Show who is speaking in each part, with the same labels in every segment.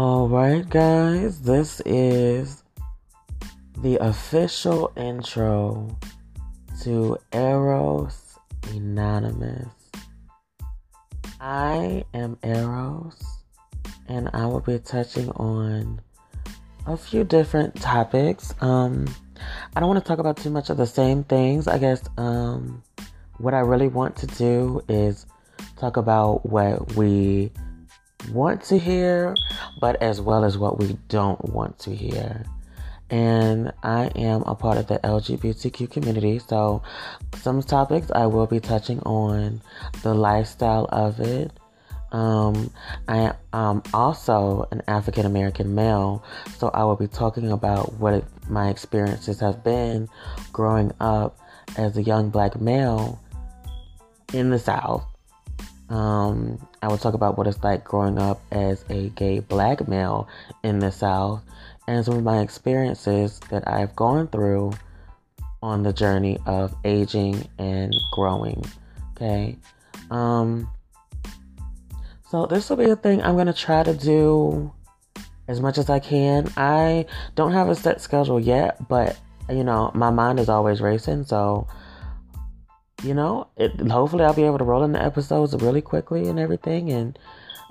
Speaker 1: All right, guys, this is the official intro to Eros Anonymous. I am Eros, and I will be touching on a few different topics. Um, I don't want to talk about too much of the same things. I guess um, what I really want to do is talk about what we want to hear, but as well as what we don't want to hear. And I am a part of the LGBTQ community, so some topics I will be touching on the lifestyle of it. Um, I am also an African American male, so I will be talking about what my experiences have been growing up as a young black male in the South um, I will talk about what it's like growing up as a gay black male in the South and some of my experiences that I've gone through on the journey of aging and growing. Okay. Um, so this will be a thing I'm going to try to do as much as I can. I don't have a set schedule yet, but you know, my mind is always racing. So you know, it, hopefully I'll be able to roll in the episodes really quickly and everything, and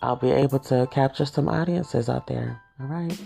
Speaker 1: I'll be able to capture some audiences out there. All right.